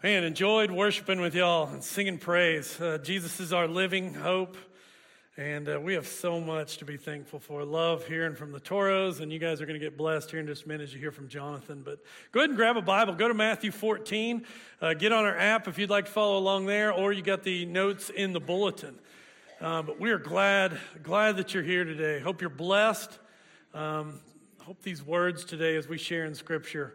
Man, enjoyed worshiping with y'all and singing praise. Uh, Jesus is our living hope, and uh, we have so much to be thankful for. Love hearing from the Toros, and you guys are going to get blessed here in just a minute as you hear from Jonathan. But go ahead and grab a Bible. Go to Matthew 14. Uh, get on our app if you'd like to follow along there, or you got the notes in the bulletin. Uh, but we are glad, glad that you're here today. Hope you're blessed. Um, hope these words today, as we share in Scripture,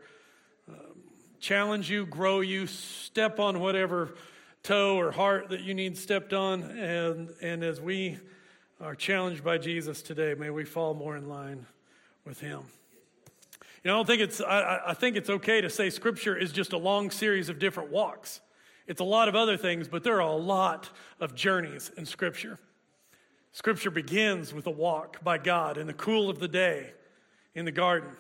challenge you, grow you, step on whatever toe or heart that you need stepped on. And, and as we are challenged by Jesus today, may we fall more in line with him. You know, I don't think it's, I, I think it's okay to say scripture is just a long series of different walks. It's a lot of other things, but there are a lot of journeys in scripture. Scripture begins with a walk by God in the cool of the day in the garden.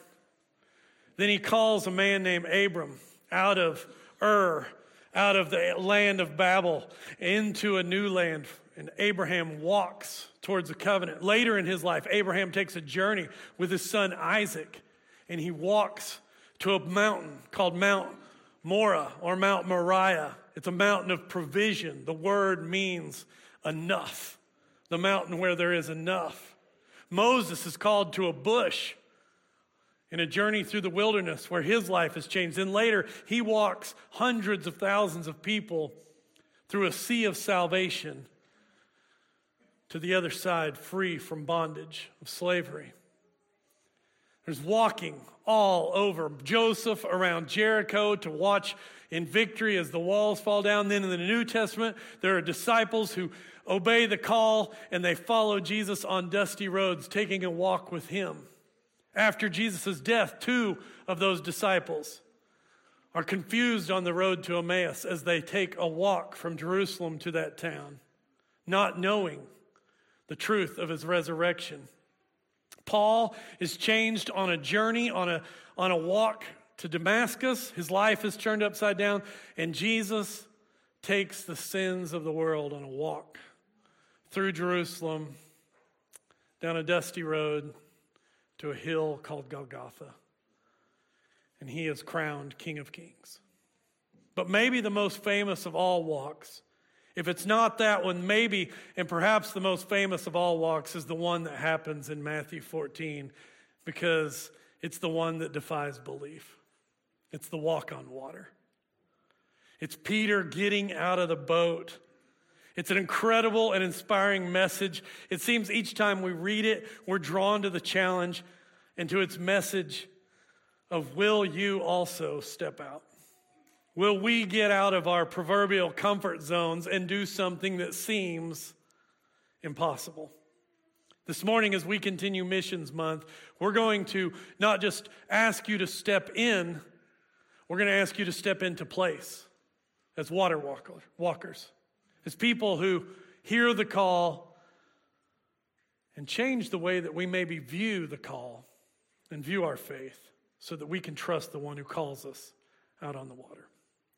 Then he calls a man named Abram out of Ur, out of the land of Babel, into a new land. And Abraham walks towards the covenant. Later in his life, Abraham takes a journey with his son Isaac, and he walks to a mountain called Mount Moriah or Mount Moriah. It's a mountain of provision. The word means enough, the mountain where there is enough. Moses is called to a bush in a journey through the wilderness where his life has changed. Then later, he walks hundreds of thousands of people through a sea of salvation to the other side, free from bondage of slavery. There's walking all over Joseph around Jericho to watch in victory as the walls fall down. Then in the New Testament, there are disciples who obey the call and they follow Jesus on dusty roads, taking a walk with him. After Jesus' death, two of those disciples are confused on the road to Emmaus as they take a walk from Jerusalem to that town, not knowing the truth of his resurrection. Paul is changed on a journey, on a, on a walk to Damascus. His life is turned upside down, and Jesus takes the sins of the world on a walk through Jerusalem, down a dusty road to a hill called Golgotha. And he is crowned King of Kings. But maybe the most famous of all walks, if it's not that one, maybe, and perhaps the most famous of all walks is the one that happens in Matthew 14 because it's the one that defies belief. It's the walk on water. It's Peter getting out of the boat it's an incredible and inspiring message. It seems each time we read it, we're drawn to the challenge and to its message of will you also step out? Will we get out of our proverbial comfort zones and do something that seems impossible? This morning, as we continue Missions Month, we're going to not just ask you to step in, we're going to ask you to step into place as water walkers as people who hear the call and change the way that we maybe view the call and view our faith so that we can trust the one who calls us out on the water.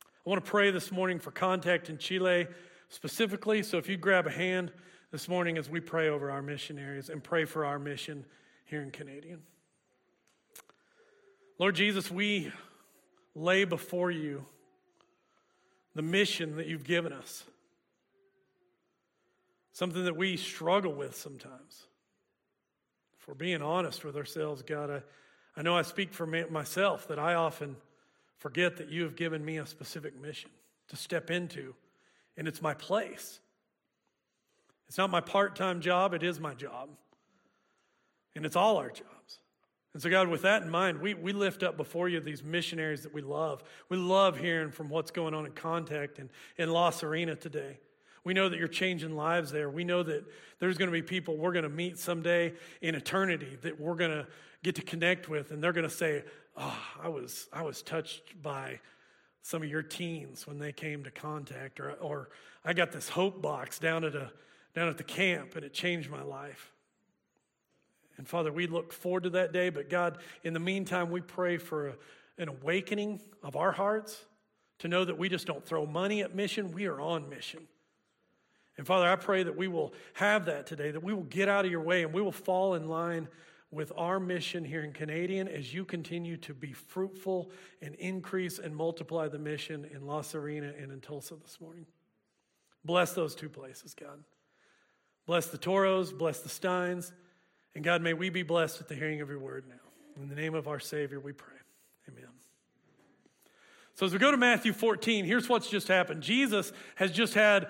I want to pray this morning for contact in Chile specifically. So if you grab a hand this morning as we pray over our missionaries and pray for our mission here in Canadian. Lord Jesus, we lay before you the mission that you've given us something that we struggle with sometimes. If we're being honest with ourselves, God, I, I know I speak for myself that I often forget that you have given me a specific mission to step into, and it's my place. It's not my part time job, it is my job. And it's all our jobs. And so, God, with that in mind, we, we lift up before you these missionaries that we love. We love hearing from what's going on in contact and in La Serena today. We know that you're changing lives there. We know that there's going to be people we're going to meet someday in eternity that we're going to get to connect with, and they're going to say, Oh, I was, I was touched by some of your teens when they came to contact, or, or I got this hope box down at, a, down at the camp, and it changed my life. And Father, we look forward to that day, but God, in the meantime, we pray for a, an awakening of our hearts to know that we just don't throw money at mission, we are on mission. And Father, I pray that we will have that today, that we will get out of your way and we will fall in line with our mission here in Canadian as you continue to be fruitful and increase and multiply the mission in La Serena and in Tulsa this morning. Bless those two places, God. Bless the Toros, bless the Steins, and God, may we be blessed at the hearing of your word now. In the name of our Savior, we pray. Amen. So, as we go to Matthew 14, here's what's just happened Jesus has just had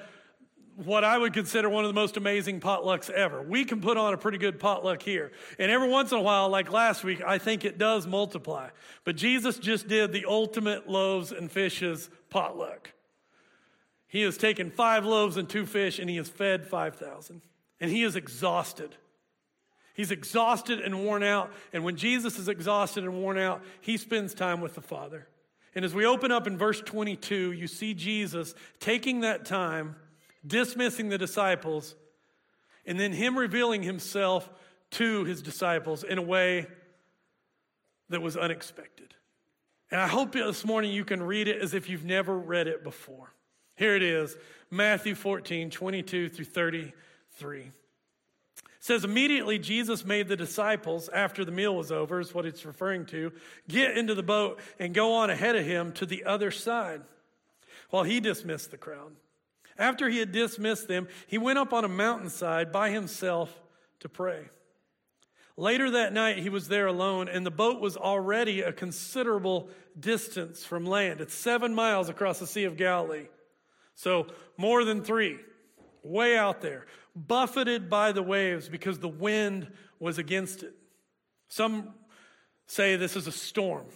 what I would consider one of the most amazing potlucks ever. We can put on a pretty good potluck here. And every once in a while, like last week, I think it does multiply. But Jesus just did the ultimate loaves and fishes potluck. He has taken five loaves and two fish and he has fed 5,000. And he is exhausted. He's exhausted and worn out. And when Jesus is exhausted and worn out, he spends time with the Father. And as we open up in verse 22, you see Jesus taking that time, dismissing the disciples, and then him revealing himself to his disciples in a way that was unexpected. And I hope this morning you can read it as if you've never read it before. Here it is Matthew 14, 22 through 33. It says, Immediately Jesus made the disciples, after the meal was over, is what it's referring to, get into the boat and go on ahead of him to the other side while he dismissed the crowd. After he had dismissed them, he went up on a mountainside by himself to pray. Later that night, he was there alone, and the boat was already a considerable distance from land. It's seven miles across the Sea of Galilee. So, more than three, way out there, buffeted by the waves because the wind was against it. Some say this is a storm.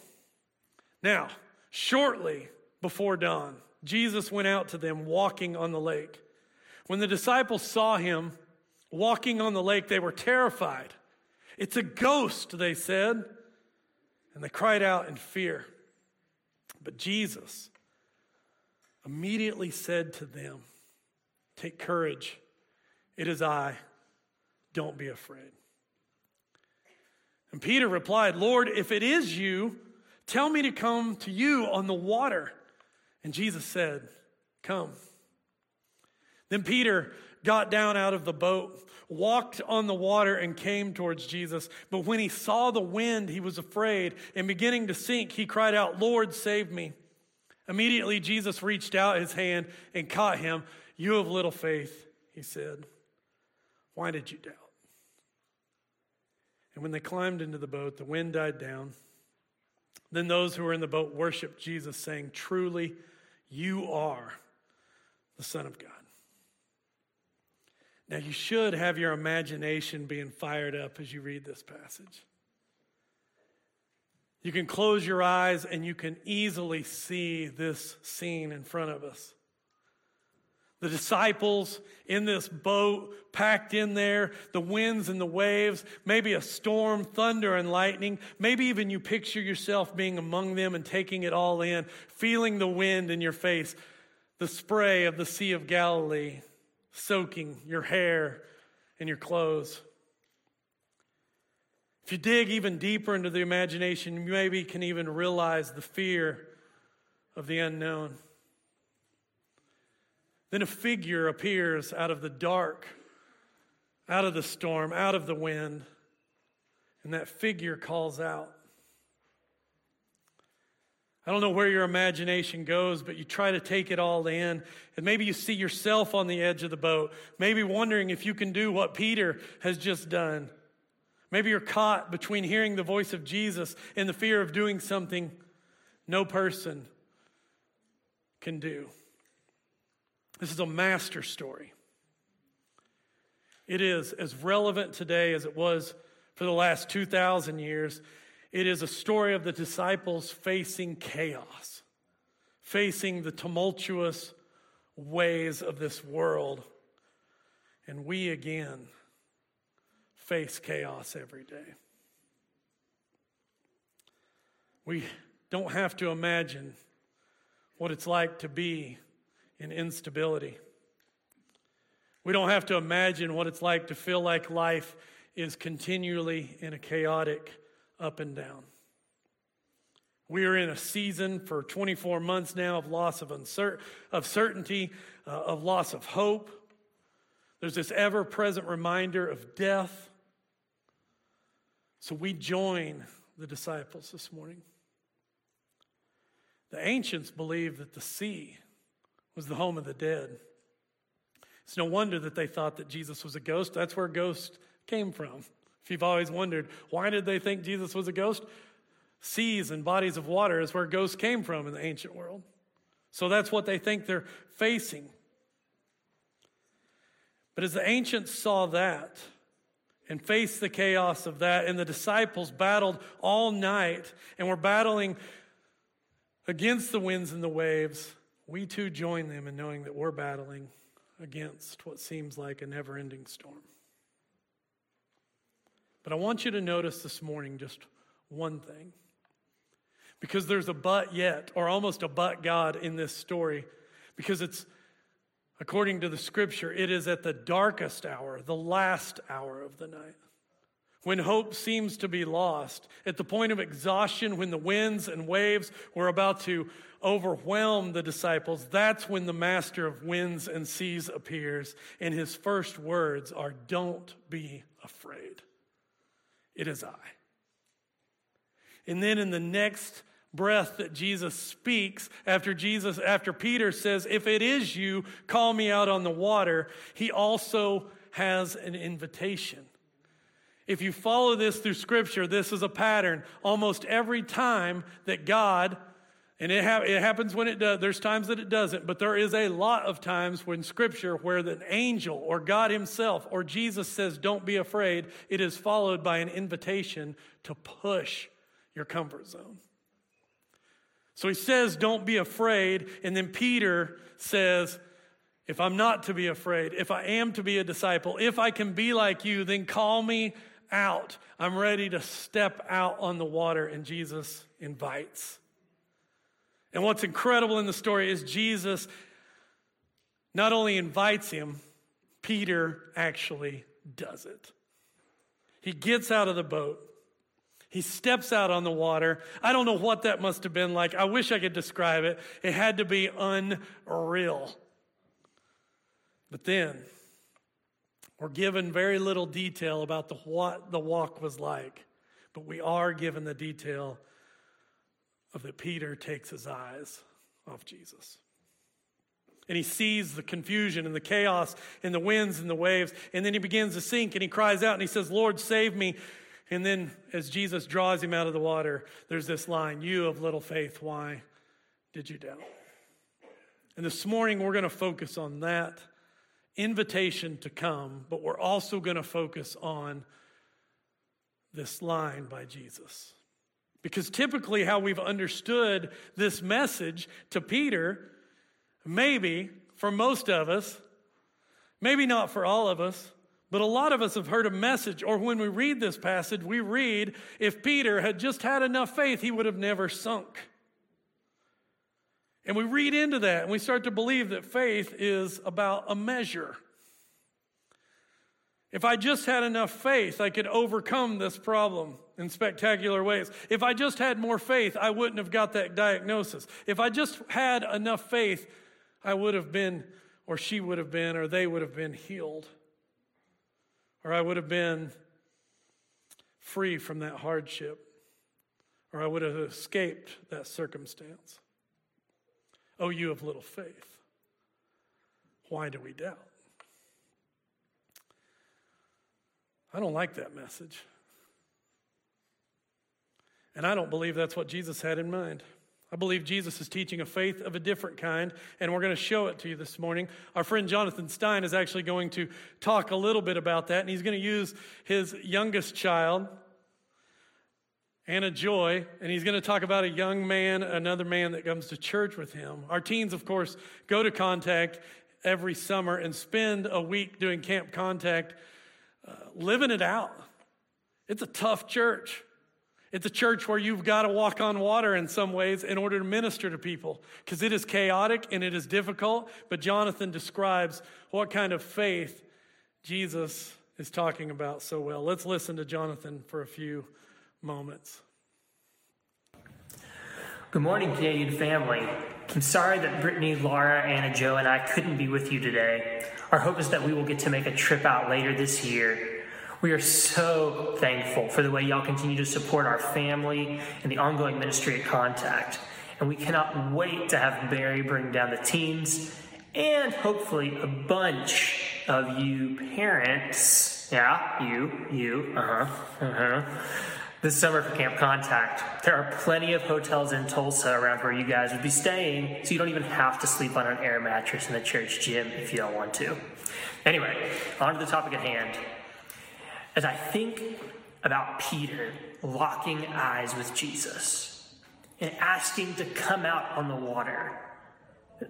Now, shortly before dawn, Jesus went out to them walking on the lake. When the disciples saw him walking on the lake, they were terrified. It's a ghost, they said, and they cried out in fear. But Jesus, immediately said to them, Take courage, it is I, don't be afraid. And Peter replied, Lord, if it is you, tell me to come to you on the water. And Jesus said, Come. Then Peter got down out of the boat, walked on the water, and came towards Jesus. But when he saw the wind, he was afraid, and beginning to sink, he cried out, Lord, save me. Immediately, Jesus reached out his hand and caught him. You have little faith, he said. Why did you doubt? And when they climbed into the boat, the wind died down. Then those who were in the boat worshiped Jesus, saying, Truly, you are the Son of God. Now, you should have your imagination being fired up as you read this passage. You can close your eyes and you can easily see this scene in front of us. The disciples in this boat, packed in there, the winds and the waves, maybe a storm, thunder and lightning. Maybe even you picture yourself being among them and taking it all in, feeling the wind in your face, the spray of the Sea of Galilee soaking your hair and your clothes. If you dig even deeper into the imagination, you maybe can even realize the fear of the unknown. Then a figure appears out of the dark, out of the storm, out of the wind, and that figure calls out. I don't know where your imagination goes, but you try to take it all in. And maybe you see yourself on the edge of the boat, maybe wondering if you can do what Peter has just done. Maybe you're caught between hearing the voice of Jesus and the fear of doing something no person can do. This is a master story. It is as relevant today as it was for the last 2,000 years. It is a story of the disciples facing chaos, facing the tumultuous ways of this world. And we again face chaos every day. We don't have to imagine what it's like to be in instability. We don't have to imagine what it's like to feel like life is continually in a chaotic up and down. We are in a season for 24 months now of loss of, uncer- of certainty, uh, of loss of hope. There's this ever present reminder of death So we join the disciples this morning. The ancients believed that the sea was the home of the dead. It's no wonder that they thought that Jesus was a ghost. That's where ghosts came from. If you've always wondered, why did they think Jesus was a ghost? Seas and bodies of water is where ghosts came from in the ancient world. So that's what they think they're facing. But as the ancients saw that and faced the chaos of that, and the disciples battled all night and were battling against the winds and the waves, we too join them in knowing that we're battling against what seems like a never ending storm. But I want you to notice this morning just one thing. Because there's a but yet, or almost a but God in this story, because it's, according to the scripture, it is at the darkest hour, the last hour of the night. When hope seems to be lost, at the point of exhaustion, when the winds and waves were about to overwhelm the disciples, that's when the master of winds and seas appears, and his first words are, Don't be afraid. It is I. And then in the next breath that Jesus speaks after Jesus after Peter says if it is you call me out on the water he also has an invitation if you follow this through scripture this is a pattern almost every time that God and it, ha- it happens when it does there's times that it doesn't but there is a lot of times when scripture where an angel or God himself or Jesus says don't be afraid it is followed by an invitation to push your comfort zone so he says, Don't be afraid. And then Peter says, If I'm not to be afraid, if I am to be a disciple, if I can be like you, then call me out. I'm ready to step out on the water. And Jesus invites. And what's incredible in the story is Jesus not only invites him, Peter actually does it. He gets out of the boat. He steps out on the water. I don't know what that must have been like. I wish I could describe it. It had to be unreal. But then, we're given very little detail about the, what the walk was like, but we are given the detail of that Peter takes his eyes off Jesus. And he sees the confusion and the chaos and the winds and the waves. And then he begins to sink and he cries out and he says, Lord, save me. And then as Jesus draws him out of the water, there's this line You of little faith, why did you doubt? And this morning we're going to focus on that invitation to come, but we're also going to focus on this line by Jesus. Because typically, how we've understood this message to Peter, maybe for most of us, maybe not for all of us, but a lot of us have heard a message, or when we read this passage, we read if Peter had just had enough faith, he would have never sunk. And we read into that and we start to believe that faith is about a measure. If I just had enough faith, I could overcome this problem in spectacular ways. If I just had more faith, I wouldn't have got that diagnosis. If I just had enough faith, I would have been, or she would have been, or they would have been healed or I would have been free from that hardship, or I would have escaped that circumstance. Oh, you have little faith. Why do we doubt? I don't like that message. And I don't believe that's what Jesus had in mind. I believe Jesus is teaching a faith of a different kind, and we're going to show it to you this morning. Our friend Jonathan Stein is actually going to talk a little bit about that, and he's going to use his youngest child, Anna Joy, and he's going to talk about a young man, another man that comes to church with him. Our teens, of course, go to Contact every summer and spend a week doing Camp Contact, uh, living it out. It's a tough church. It's a church where you've got to walk on water in some ways in order to minister to people because it is chaotic and it is difficult. But Jonathan describes what kind of faith Jesus is talking about so well. Let's listen to Jonathan for a few moments. Good morning, Canadian family. I'm sorry that Brittany, Laura, Anna Joy, and I couldn't be with you today. Our hope is that we will get to make a trip out later this year We are so thankful for the way y'all continue to support our family and the ongoing ministry at Contact. And we cannot wait to have Barry bring down the teams and hopefully a bunch of you parents. Yeah, you, you, uh huh, uh huh. This summer for Camp Contact. There are plenty of hotels in Tulsa around where you guys would be staying, so you don't even have to sleep on an air mattress in the church gym if you don't want to. Anyway, on to the topic at hand. As I think about Peter locking eyes with Jesus and asking to come out on the water,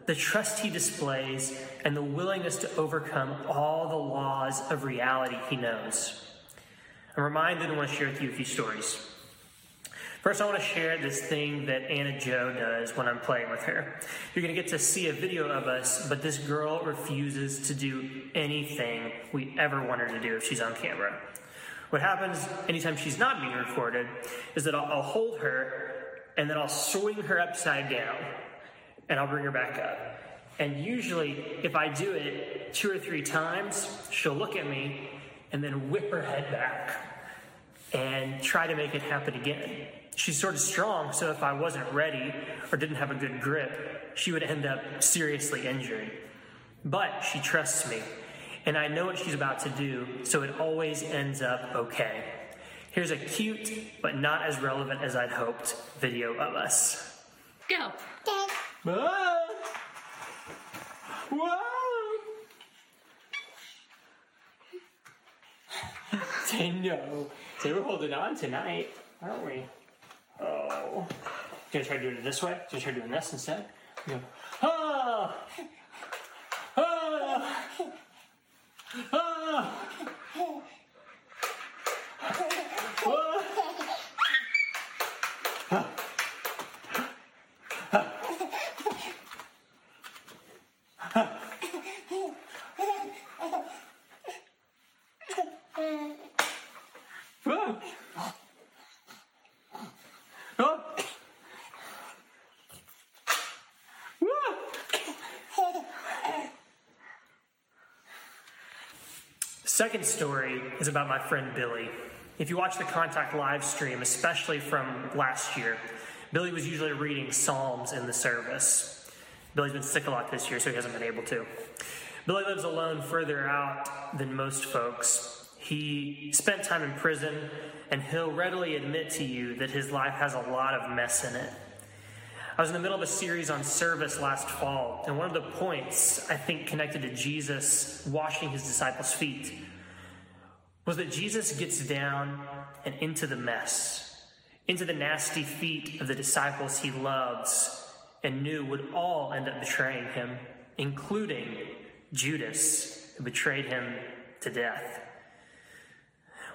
the trust he displays, and the willingness to overcome all the laws of reality he knows. I'm reminded and want to share with you a few stories. First, I want to share this thing that Anna Joy does when I'm playing with her. You're going to get to see a video of us, but this girl refuses to do anything we ever want her to do if she's on camera. What happens anytime she's not being recorded is that I'll, I'll hold her and then I'll swing her upside down and I'll bring her back up. And usually, if I do it two or three times, she'll look at me and then whip her head back and try to make it happen again. She's sort of strong, so if I wasn't ready or didn't have a good grip, she would end up seriously injured. But she trusts me, and I know what she's about to do, so it always ends up okay. Here's a cute, but not as relevant as I'd hoped, video of us. Go. Ah! Whoa! Whoa! Say no. Say we're holding on tonight, aren't we? Oh. Gonna try doing it this way? Gonna try doing this instead? Go. Ah! Ah! Ah! Ah! Ah! Second story is about my friend Billy. If you watch the Contact live stream, especially from last year, Billy was usually reading Psalms in the service. Billy's been sick a lot this year, so he hasn't been able to. Billy lives alone further out than most folks. He spent time in prison, and he'll readily admit to you that his life has a lot of mess in it. I was in the middle of a series on service last fall, and one of the points I think connected to Jesus washing his disciples' feet was that Jesus gets down and into the mess, into the nasty feet of the disciples he loves and knew would all end up betraying him, including Judas, who betrayed him to death.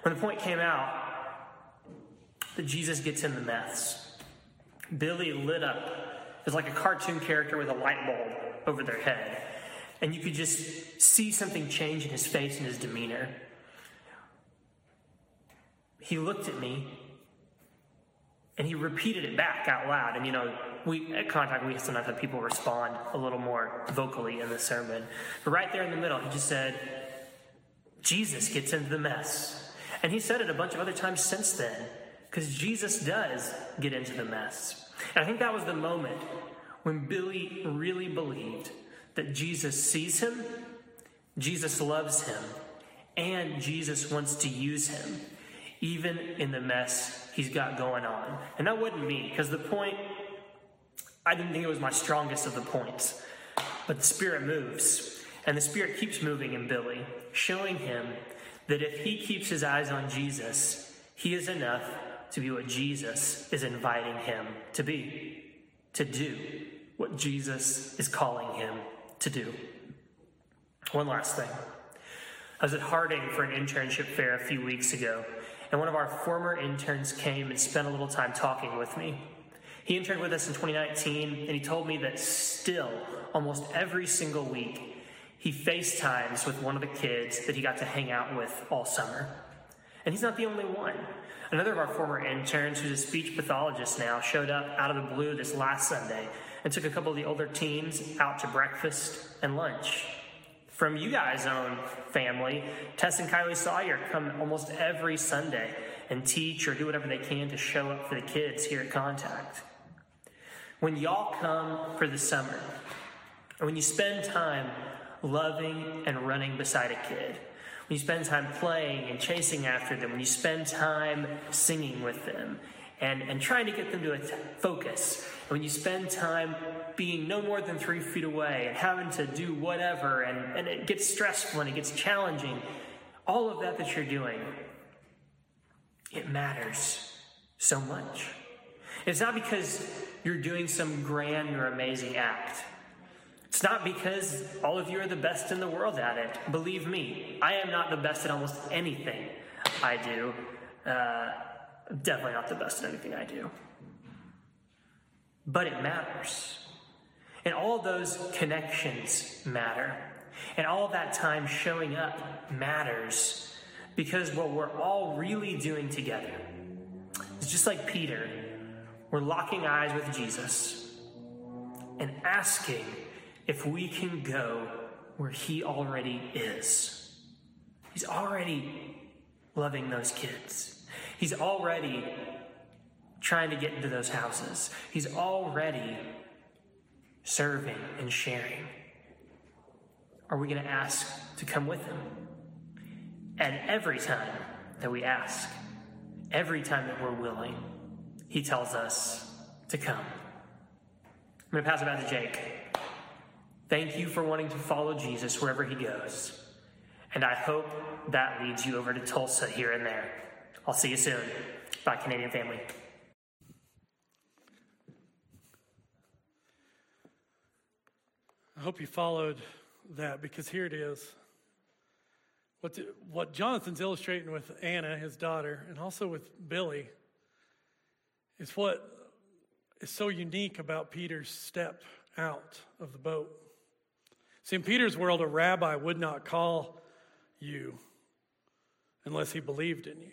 When the point came out that Jesus gets in the mess, Billy lit up as like a cartoon character with a light bulb over their head. And you could just see something change in his face and his demeanor. He looked at me and he repeated it back out loud. And you know, we at Contact, we sometimes have people respond a little more vocally in the sermon. But right there in the middle, he just said, Jesus gets into the mess. And he said it a bunch of other times since then, because Jesus does get into the mess. And I think that was the moment when Billy really believed that Jesus sees him, Jesus loves him, and Jesus wants to use him, even in the mess he's got going on. And that wasn't me, because the point, I didn't think it was my strongest of the points. But the Spirit moves, and the Spirit keeps moving in Billy, showing him that if he keeps his eyes on Jesus, he is enough to be what Jesus is inviting him to be, to do what Jesus is calling him to do. One last thing. I was at Harding for an internship fair a few weeks ago, and one of our former interns came and spent a little time talking with me. He interned with us in 2019, and he told me that still, almost every single week, he FaceTimes with one of the kids that he got to hang out with all summer. And he's not the only one. Another of our former interns, who's a speech pathologist now, showed up out of the blue this last Sunday and took a couple of the older teens out to breakfast and lunch. from you guys' own family. Tess and Kylie Sawyer come almost every Sunday and teach or do whatever they can to show up for the kids here at Contact. When y'all come for the summer, and when you spend time loving and running beside a kid, when you spend time playing and chasing after them, when you spend time singing with them and, and trying to get them to focus, and when you spend time being no more than three feet away and having to do whatever, and, and it gets stressful and it gets challenging, all of that that you're doing, it matters so much. It's not because you're doing some grand or amazing act. It's not because all of you are the best in the world at it. Believe me, I am not the best at almost anything I do. Uh, definitely not the best at anything I do. But it matters. And all those connections matter. And all that time showing up matters because what we're all really doing together is just like Peter, we're locking eyes with Jesus and asking if we can go where he already is. He's already loving those kids. He's already trying to get into those houses. He's already serving and sharing. Are we going to ask to come with him? And every time that we ask, every time that we're willing, he tells us to come. I'm going to pass it back to Jake. Thank you for wanting to follow Jesus wherever he goes. And I hope that leads you over to Tulsa here and there. I'll see you soon. Bye, Canadian family. I hope you followed that because here it is. What, what Jonathan's illustrating with Anna, his daughter, and also with Billy, is what is so unique about Peter's step out of the boat. See, in Peter's world, a rabbi would not call you unless he believed in you.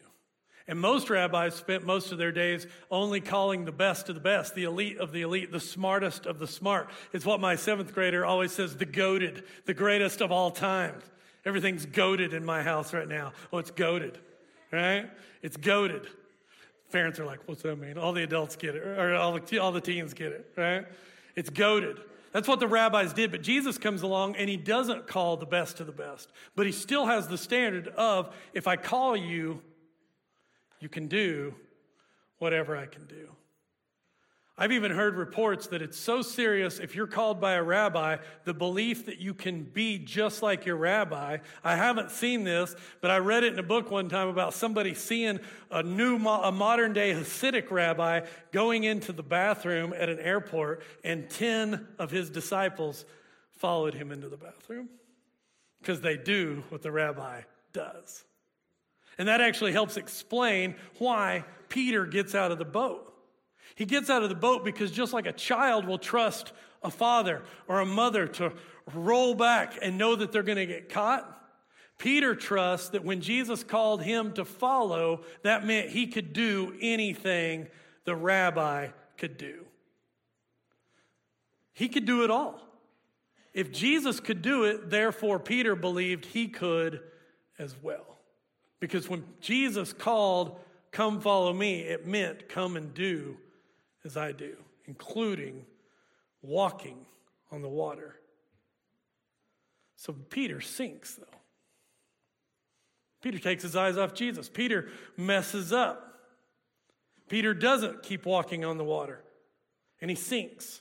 And most rabbis spent most of their days only calling the best of the best, the elite of the elite, the smartest of the smart. It's what my seventh grader always says the GOATed, the greatest of all time. Everything's GOATed in my house right now. Oh, it's GOATed, right? It's GOATed. Parents are like, what's that mean? All the adults get it, or all the, all the teens get it, right? It's GOATed. That's what the rabbis did, but Jesus comes along and he doesn't call the best of the best. But he still has the standard of if I call you, you can do whatever I can do. I've even heard reports that it's so serious if you're called by a rabbi, the belief that you can be just like your rabbi. I haven't seen this, but I read it in a book one time about somebody seeing a new, a modern day Hasidic rabbi going into the bathroom at an airport, and 10 of his disciples followed him into the bathroom because they do what the rabbi does. And that actually helps explain why Peter gets out of the boat. He gets out of the boat because just like a child will trust a father or a mother to roll back and know that they're going to get caught, Peter trusts that when Jesus called him to follow, that meant he could do anything the rabbi could do. He could do it all. If Jesus could do it, therefore Peter believed he could as well. Because when Jesus called, Come follow me, it meant come and do as I do, including walking on the water. So Peter sinks, though. Peter takes his eyes off Jesus. Peter messes up. Peter doesn't keep walking on the water, and he sinks.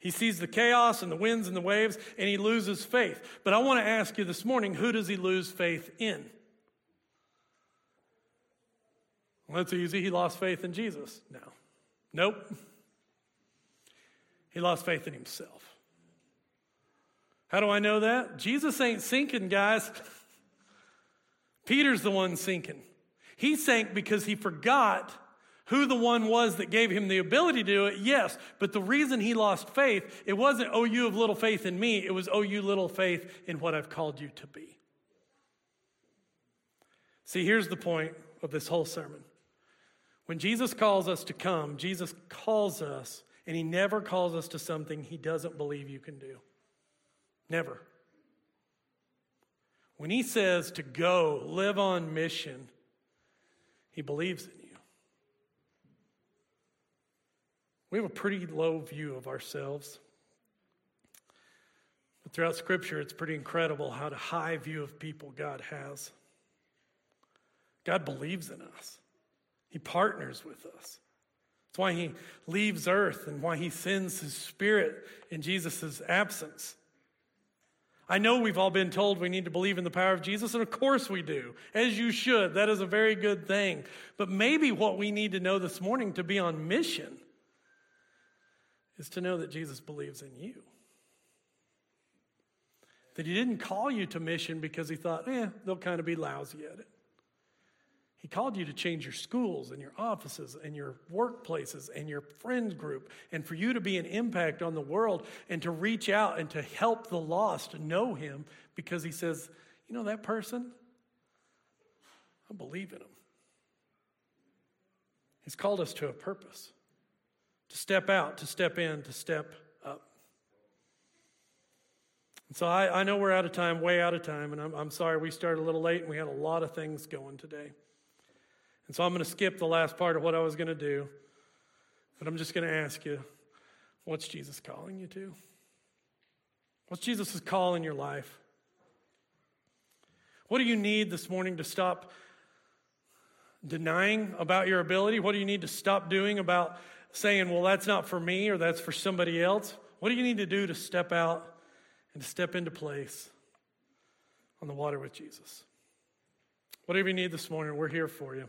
He sees the chaos and the winds and the waves, and he loses faith. But I want to ask you this morning who does he lose faith in? Well, that's easy. He lost faith in Jesus. No. Nope. He lost faith in himself. How do I know that? Jesus ain't sinking, guys. Peter's the one sinking. He sank because he forgot who the one was that gave him the ability to do it, yes. But the reason he lost faith, it wasn't, oh, you have little faith in me. It was, oh, you little faith in what I've called you to be. See, here's the point of this whole sermon. When Jesus calls us to come, Jesus calls us, and he never calls us to something he doesn't believe you can do. Never. When he says to go, live on mission, he believes in you. We have a pretty low view of ourselves. But throughout Scripture, it's pretty incredible how high view of people God has. God believes in us, He partners with us. That's why He leaves earth and why He sends His Spirit in Jesus' absence. I know we've all been told we need to believe in the power of Jesus, and of course we do, as you should. That is a very good thing. But maybe what we need to know this morning to be on mission is to know that Jesus believes in you. That he didn't call you to mission because he thought, eh, they'll kind of be lousy at it. He called you to change your schools and your offices and your workplaces and your friend group and for you to be an impact on the world and to reach out and to help the lost know him because he says, you know, that person, I believe in him. He's called us to a purpose to step out, to step in, to step up. And so I, I know we're out of time, way out of time, and I'm, I'm sorry we started a little late and we had a lot of things going today. And so I'm going to skip the last part of what I was going to do, but I'm just going to ask you what's Jesus calling you to? What's Jesus' call in your life? What do you need this morning to stop denying about your ability? What do you need to stop doing about saying, well, that's not for me or that's for somebody else? What do you need to do to step out and to step into place on the water with Jesus? Whatever you need this morning, we're here for you